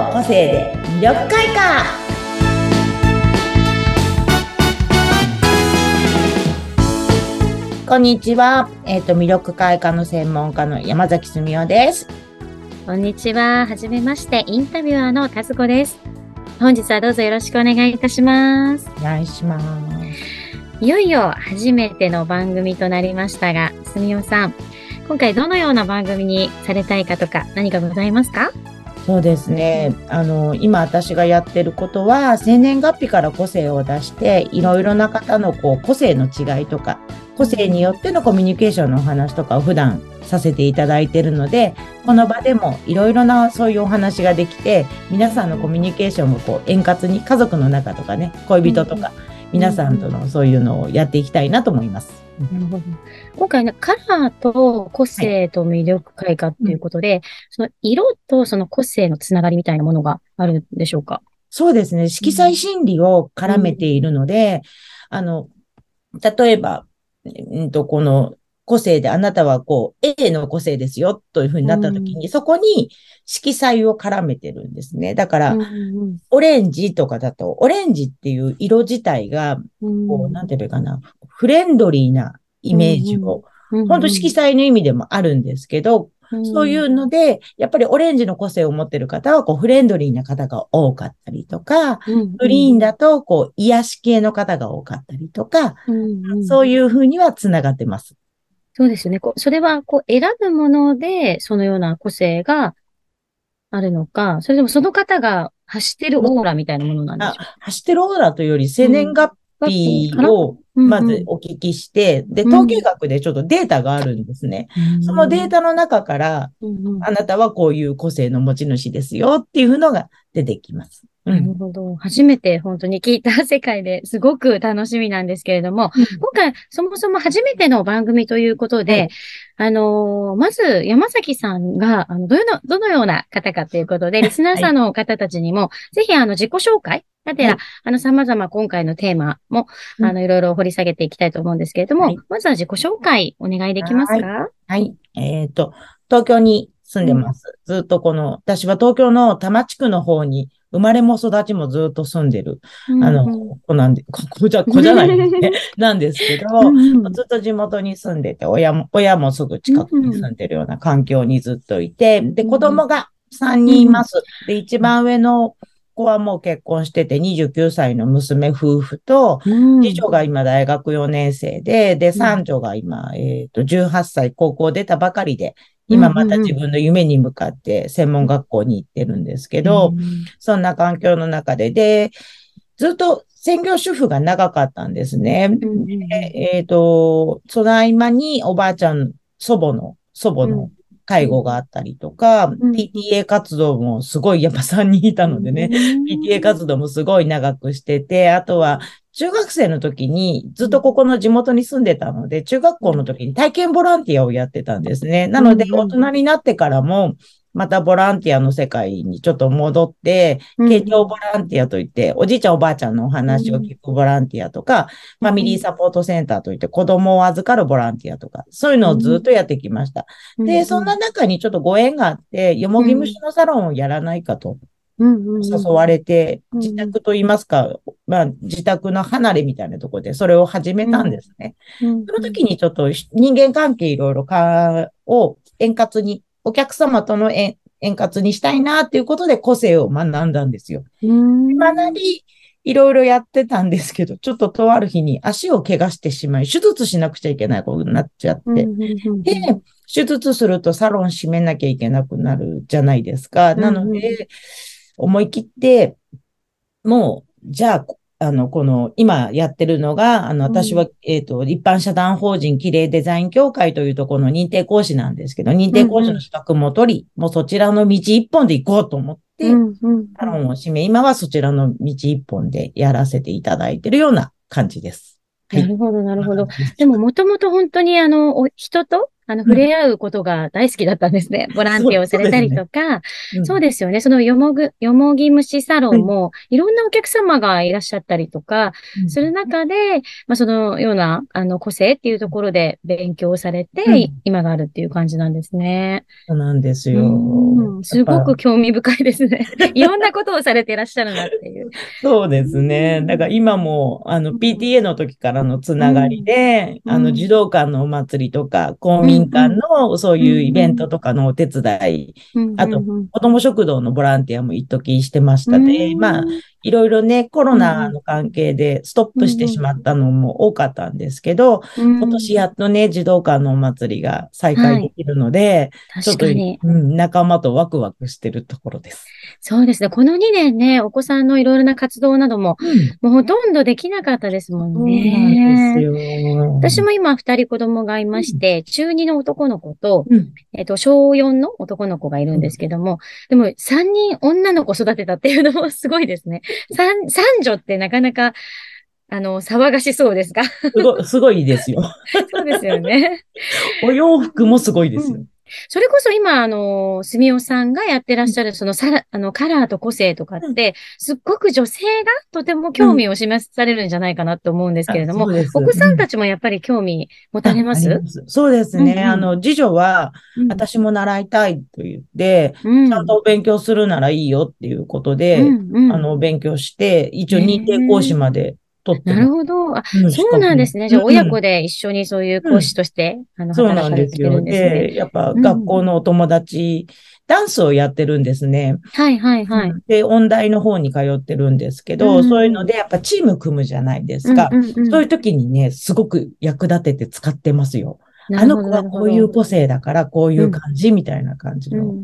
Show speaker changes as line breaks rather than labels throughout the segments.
の個性で魅力開花こんにちは。えっ、と、魅力開花の専門家の山崎すみおです。
こんにちは。はじめまして、インタビュアーのタズコです。本日はどうぞよろしくお願いいたします。
お願いします。
いよいよ初めての番組となりましたが、すみおさん、今回どのような番組にされたいかとか何かございますか？
そうですね。あの、今私がやってることは、生年月日から個性を出して、いろいろな方のこう個性の違いとか、個性によってのコミュニケーションのお話とかを普段させていただいてるので、この場でもいろいろなそういうお話ができて、皆さんのコミュニケーションをこう円滑に家族の中とかね、恋人とか、皆さんとのそういうのをやっていきたいなと思います。
なるほど。今回ね、カラーと個性と魅力開花っていうことで、その色とその個性のつながりみたいなものがあるんでしょうか？
そうですね。色彩心理を絡めているので、あの、例えば、うんと、この個性であなたはこう A の個性ですよというふうになった時に、そこに色彩を絡めてるんですね。だから、オレンジとかだと、オレンジっていう色自体が、こう、なんていうかな、フレンドリーなイメージを、本当色彩の意味でもあるんですけど、そういうので、やっぱりオレンジの個性を持ってる方は、こう、フレンドリーな方が多かったりとか、グリーンだと、こう、癒し系の方が多かったりとか、そういうふうには繋がってます。
そうですよね。こうそれは、こう、選ぶもので、そのような個性があるのか、それともその方が発してるオーラみたいなものなんでしょうか？
発してるオーラというより、生年月日を、まずお聞きして、で、統計学でちょっとデータがあるんですね。そのデータの中から、あなたはこういう個性の持ち主ですよっていうのが出てきます。
なるほど。初めて本当に聞いた世界ですごく楽しみなんですけれども、今回そもそも初めての番組ということで、あのー、まず山崎さんが、あの、どの、どのような方かということで、リスナーさんの方たちにも、ぜひあの、自己紹介だって、あの、様々今回のテーマも、あの、いろいろ掘り下げていきたいと思うんですけれども、まずは自己紹介お願いできますか？
はい。えっと、東京に住んでます。ずっとこの、私は東京の多摩地区の方に生まれも育ちもずっと住んでる、あの、子なんで、ここじゃ、子じゃないですね。なんですけど、ずっと地元に住んでて、親も、親もすぐ近くに住んでるような環境にずっといて、で、子供が3人います。で、一番上の子はもう結婚してて、29歳の娘夫婦と、次女が今大学4年生で、で、三女が今、えっと、18歳、高校出たばかりで、今また自分の夢に向かって専門学校に行ってるんですけど、そんな環境の中で、で、ずっと専業主婦が長かったんですね。えっ、と、その合間におばあちゃん、祖母の、祖母の介護があったりとか、PTA 活動もすごいやっぱ3人いたのでね、PTA 活動もすごい長くしてて、あとは中学生の時にずっとここの地元に住んでたので、中学校の時に体験ボランティアをやってたんですね。なので、大人になってからも、またボランティアの世界にちょっと戻って、傾聴ボランティアといって、おじいちゃんおばあちゃんのお話を聞くボランティアとか、ファミリーサポートセンターといって子供を預かるボランティアとか、そういうのをずっとやってきました。で、そんな中にちょっとご縁があって、よもぎ虫のサロンをやらないかと。誘われて、自宅と言いますか、まあ、自宅の離れみたいなところでそれを始めたんですね。その時にちょっと人間関係いろいろかを円滑に、お客様との円円滑にしたいなっていうことで個性を学んだんですよ。学び、いろいろやってたんですけど、ちょっととある日に足を怪我してしまい、手術しなくちゃいけないことになっちゃって。で、手術するとサロン閉めなきゃいけなくなるじゃないですか。なので、思い切って、もう、じゃあ、あの、この、今やってるのが、あの、私は、えっ、と、一般社団法人綺麗デザイン協会というところの認定講師なんですけど、認定講師の資格も取り、もうそちらの道一本で行こうと思って、サロンを閉め、今はそちらの道一本でやらせていただいてるような感じです。
なるほど、なるほど。でも、もともと本当に、あの、人と、あの、触れ合うことが大好きだったんですね。ボランティアをされたりとか。そうですよね。そのよもぐ、よもぎ虫サロンも、いろんなお客様がいらっしゃったりとか、する中で、まあ、そのような、あの、個性っていうところで勉強されて、今があるっていう感じなんですね。
そうなんですよ。
すごく興味深いですね。いろんなことをされていらっしゃるなっていう。
そうですね。だから今も、あの、PTA の時からのつながりで、あの、児童館のお祭りとか、公民館のそういうイベントとかのお手伝い、あと、子供食堂のボランティアも一時してましたで、まあ、いろいろね、コロナの関係でストップしてしまったのも多かったんですけど、今年やっとね、児童館のお祭りが再開できるので、
はい、ちょっと、うん、
仲間とワクワクしてるところです。
そうですね。この2年ね、お子さんのいろいろな活動なども、うん、もうほとんどできなかったですもんね。そうなんですよ。私も今2人子供がいまして、うん、中2の男の子と、えっ、と、小4の男の子がいるんですけども、でも3人女の子育てたっていうのもすごいですね。三、三女ってなかなか、あの、騒がしそうですか
すごすごいですよ。
そうですよね。
お洋服もすごいですよ。うん
それこそ今、あの、すみおさんがやってらっしゃる、そのさあの、カラーと個性とかって、すっごく女性がとても興味を示されるんじゃないかなと思うんですけれども、うん、お子さんたちもやっぱり興味持たれます、うん、
そうですね。うんうん、あの、次女は、私も習いたいと言って、ちゃんと勉強するならいいよっていうことで、うんうん、あの、勉強して、一応認定講師まで
とってなるほど。あ、うん、そうなんですね。じゃあ、親子で一緒にそういう講師として、
うん、あの、そうなんですよ。で、やっぱ学校のお友達、ダンスをやってるんですね。
はいはいはい。
で、音大の方に通ってるんですけど、そういうので、やっぱチーム組むじゃないですか。そういう時にね、すごく役立てて使ってますよ。あの子はこういう個性だから、こういう感じみたいな感じの。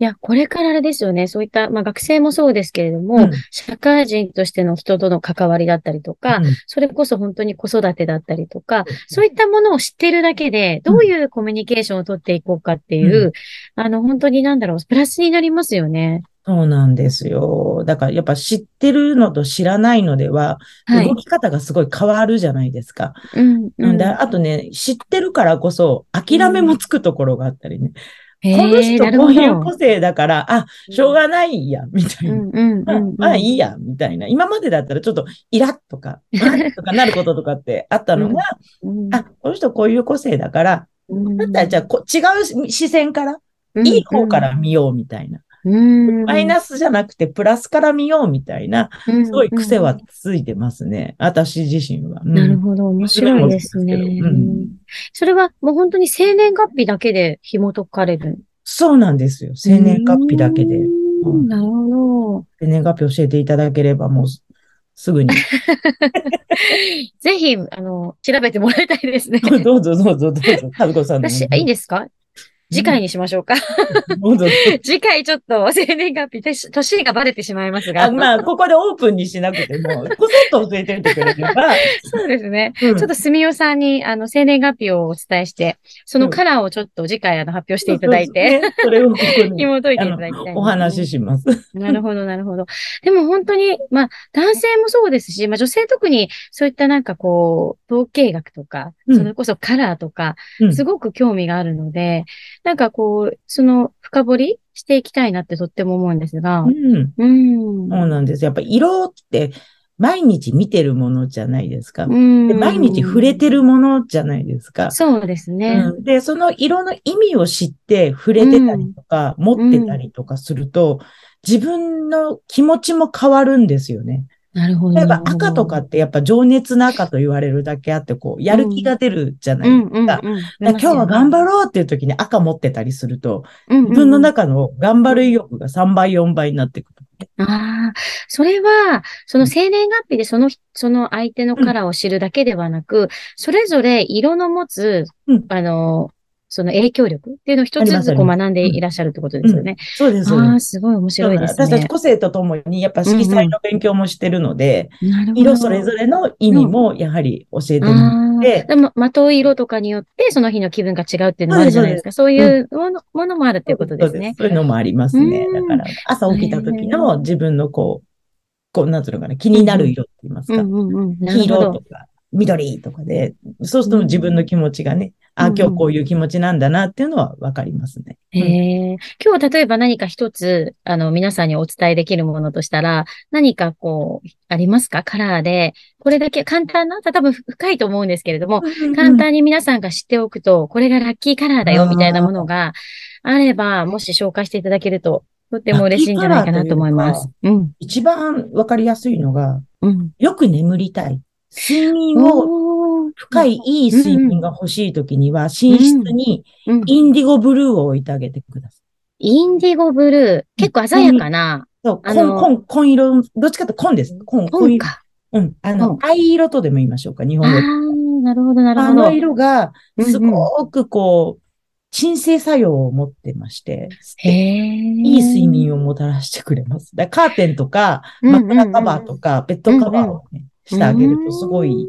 うん
いや、これからあれですよね。そういった、まあ学生もそうですけれども、うん、社会人としての人との関わりだったりとか、うん、それこそ本当に子育てだったりとか、そういったものを知っているだけで、どういうコミュニケーションをとっていこうかっていう、あの、本当になんだろう、プラスになりますよね。
そうなんですよ。だからやっぱ知ってるのと知らないのでは、動き方がすごい変わるじゃないですか。うん、うん、あとね、知ってるからこそ諦めもつくところがあったりね。この人こういう個性だから、あ、しょうがないや、みたいな。まあいいや、みたいな。今までだったらちょっとイラッとか、とかなることとかってあったのが、あ、この人こういう個性だから、だったらじゃあこ違う視線から、いい方から見ようみたいな。マイナスじゃなくてプラスから見ようみたいな、すごい癖はついてますね。私自身は。
なるほど。面白いですね。それはもう本当に生年月日だけで紐解かれる
そうなんですよ。生年月日だけで。
なるほど。
生年月日教えていただければもうすぐに。
ぜひ、あの、調べてもらいたいですね。
どうぞどうぞどうぞ。タブコさん
私、いいですか？次回にしましょうか。次回ちょっと生年月日、年がバレてしまいますが。
まあ、ここでオープンにしなくても、こそっと教えてみてくれれば。
そうですね。うん、ちょっとすみおさんに、あの、生年月日をお伝えして、そのカラーをちょっと次回、あの、発表していただいて、そ、れをここに 紐解いていただきたい、ね、
お話しします。
なるほど、なるほど。でも本当に、まあ、男性もそうですし、まあ、女性特にそういったなんかこう、統計学とか、それこそカラーとか、すごく興味があるので、なんかこう、その深掘りしていきたいなってとっても思うんですが。うん。
うん。そうなんです。やっぱ色って毎日見てるものじゃないですか。うんで毎日触れてるものじゃないですか。
そうですね、
うん、で、その色の意味を知って触れてたりとか、うん、持ってたりとかすると、自分の気持ちも変わるんですよね。
なるほど。
例えば赤とかってやっぱ情熱な赤と言われるだけあって、こう、やる気が出るじゃないですか。今日は頑張ろうっていう時に赤持ってたりすると、自分の中の頑張る意欲が3倍、4倍になってくる。
ああ、それは、その生年月日でその、その相手のカラーを知るだけではなく、それぞれ色の持つ、あの、その影響力っていうのを一つずつこう学んでいらっしゃるってことですよね。
そうです。
ああ、すごい面白いですね。
私たち個性とともに、やっぱ色彩の勉強もしてるので、色それぞれの意味もやはり教えてもらって。
でも、的色とかによってその日の気分が違うっていうのもあるじゃないですか。そういうもの,、ものもあるっていうことですね。
そういうのもありますね。だから、朝起きた時の自分のこう、こう、なんつうのかな、気になる色って言いますか。黄色とか。緑とかで、そうすると自分の気持ちがね、あ、今日こういう気持ちなんだなっていうのはわかりますね。
へえ。今日例えば何か一つ、あの、皆さんにお伝えできるものとしたら、何かこう、ありますか？カラーで。これだけ簡単な、多分深いと思うんですけれども、簡単に皆さんが知っておくと、これがラッキーカラーだよみたいなものがあれば、もし紹介していただけると、とっても嬉しいんじゃないかなと思います。うん。
一番わかりやすいのが、
うん。
よく眠りたい。睡眠を、深い、いい睡眠が欲しいときには、寝室に
うん
インディゴブルーを置いてあげてください。
インディゴブルー。結構鮮やかな。
そう、
あの
紺、紺、紺色、どっちかというと紺です。紺、紺
か。
うん。あ
う
の
ん、
藍色とでも言いましょうか、日
あ
本語で。
あ、なるほど、なる
あ
ほど。
の色が、すごくこう、鎮静作用を持ってまして。いい睡眠をもたらしてくれます。だカーテンとか、枕カバーとか、ベッドカバーをね、してあげるとすごい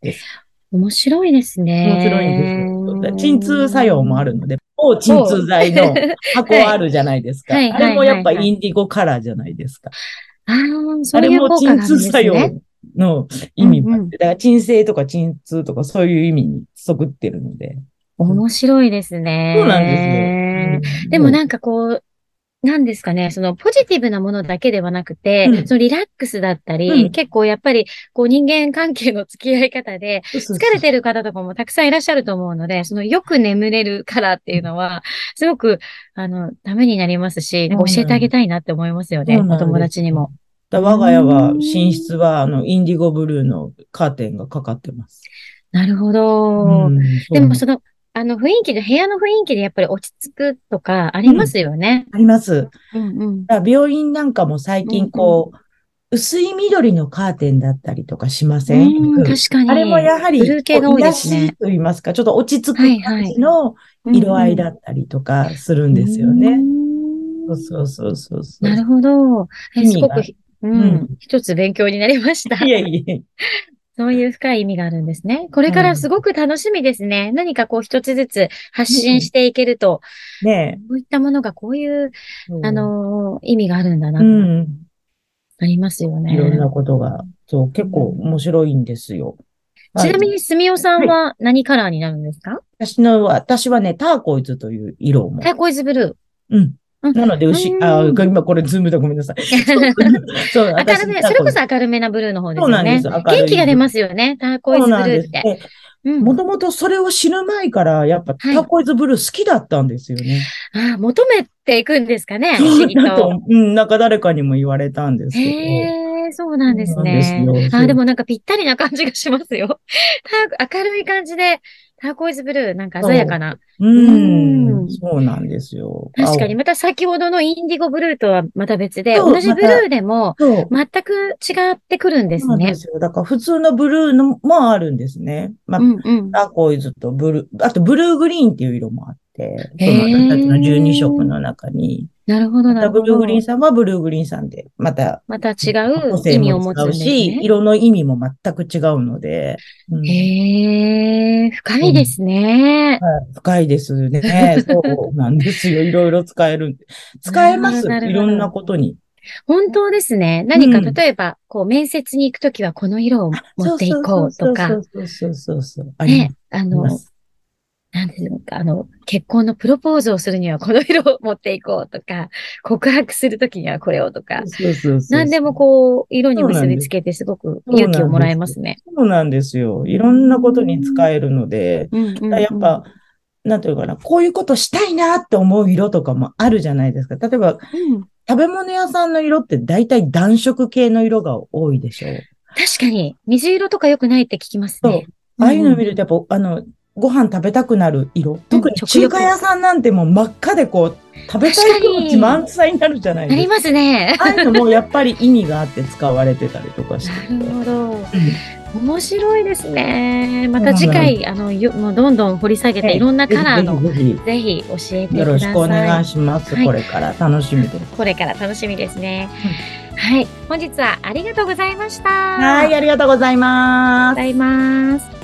です。
面白いですね。
面白いんです。鎮痛作用もあるので、抗鎮痛剤の箱あるじゃないですか。
はい
あれもやっぱインディゴカラーじゃないですか。
ああ、
れも鎮痛作用
ね。
の意味もあ
うんうん
って、だから鎮静とか鎮痛とかそういう意味に即ってるので。
面白いですね。
そうなんですよ。
でもなんかこう、なんですかね、そのポジティブなものだけではなくて、
うん
そのリラックスだったり、
うん
結構やっぱりこう人間関係の付き合い方で、疲れてる方とかもたくさんいらっしゃると思うので、そのよく眠れるからっていうのは、すごく、あの、ためになりますし、教えてあげたいなって思いますよね、
うなんです
友達にも。
だ我が家は寝室はあのインディゴブルーのカーテンがかかってます。
なるほど。
うん
でもその、あの雰囲気で、部屋の雰囲気でやっぱり落ち着くとかありますよね。
あります。
うんうん。
だから病院なんかも最近こう、薄い緑のカーテンだったりとかしません、
うん、確かに。
あれもやはり、
ブルー系が多いですね
と言いますか、ちょっと落ち着く感じの色合いだったりとかするんですよ
う
ね。
ん
そうそうそうそうそう。
なるほど。すごくうん一つ勉強になりました。
いえいえ。
そういう深い意味があるんですね。これからすごく楽しみですね。何かこう一つずつ発信していけると、
ね
こういったものがこういう、
え。
あのー意味があるんだなと、
うん。
ありますよね。
いろんなことが、そう、結構面白いんですよ。
ちなみに、すみおさんは何カラーになるんですか、
私の、私はね、ターコイズという色も。
ターコイズブル
うん。
ー。うん
なので、牛
う、ん
あ、今これズームだごめんなさい。そう、
明
私
るめ、それこそ明るめなブルーの方ですよね。
そうなんです。
元気が出ますよね。ターコイズブルーって。
もともとそれを知る前から、やっぱタ
はい
ーコイズブルー好きだったんですよね。
ああ、求めていくんですかね、不
そう
思議
だ
と。
と、うん、なんか誰かにも言われたんですけど。
へえ、そうなんですね
よ。
あでもなんかぴったりな感じがしますよ。明るい感じで、ターコイズブルー、なんか鮮やかな。
う
うん
ん、そうなんですよ。
確かに、
青。
また先ほどのインディゴブルーとはまた別で、同じブルーでも。全く違ってくるんですね
そうで。すよ。だから普通のブルーのもあるんですね。まあ
う、んうん。
ターコイズとブルー、あとブルーグリーンっていう色もあって、その私たちの12色の中に、
なるほど、
ま
なるほど
たブルーグリーン。さんはブルーグリーンさんで、また
また違
個
う意味を持つ
し、
ね。
色の意味も全く違うので、うん
へえ、深いですね。
はい深いですね。そうなんですよ。いろいろ使える。使えます。いろんなことに。
本当ですね。何か
うん
例えば、こう、面接に行くときはこの色を持っていこうとか
そ、うそうそうそうそう。あり
ね、あの。なんていうのか、あの、結婚のプロポーズをするにはこの色を持っていこうとか、告白するときにはこれをとか、
そうそうそう。
何でもこう、色に結びつけてすごく勇気をもらえますね。
そうなんですよ。いろんなことに使えるので、やっぱ、なんていうかな、こういうことしたいなって思う色とかもあるじゃないですか。例えば、
うん
食べ物屋さんの色って大体暖色系の色が多いでしょう。
確かに、水色とか良くないって聞きますね。
ああいうの見るとやっぱ、あの、ご飯食べたくなる色。特に中華屋さんなんてもう真っ赤でこう、食べたい気持ち満載になるじゃない
なり
ですか。
ますね。
ああいうのもやっぱり意味があって使われてたりとかして。
なるほど。
うん
面白いですね。また次回、あの、よもうどんどん掘り下げて、いろんなカラーの、ぜひ教えてください。
ひよろしくお願いします。
はい
これから楽しみです。
これから楽しみですね。はい。本日はありがとうございました。
はい、ありがとうございます
ございます。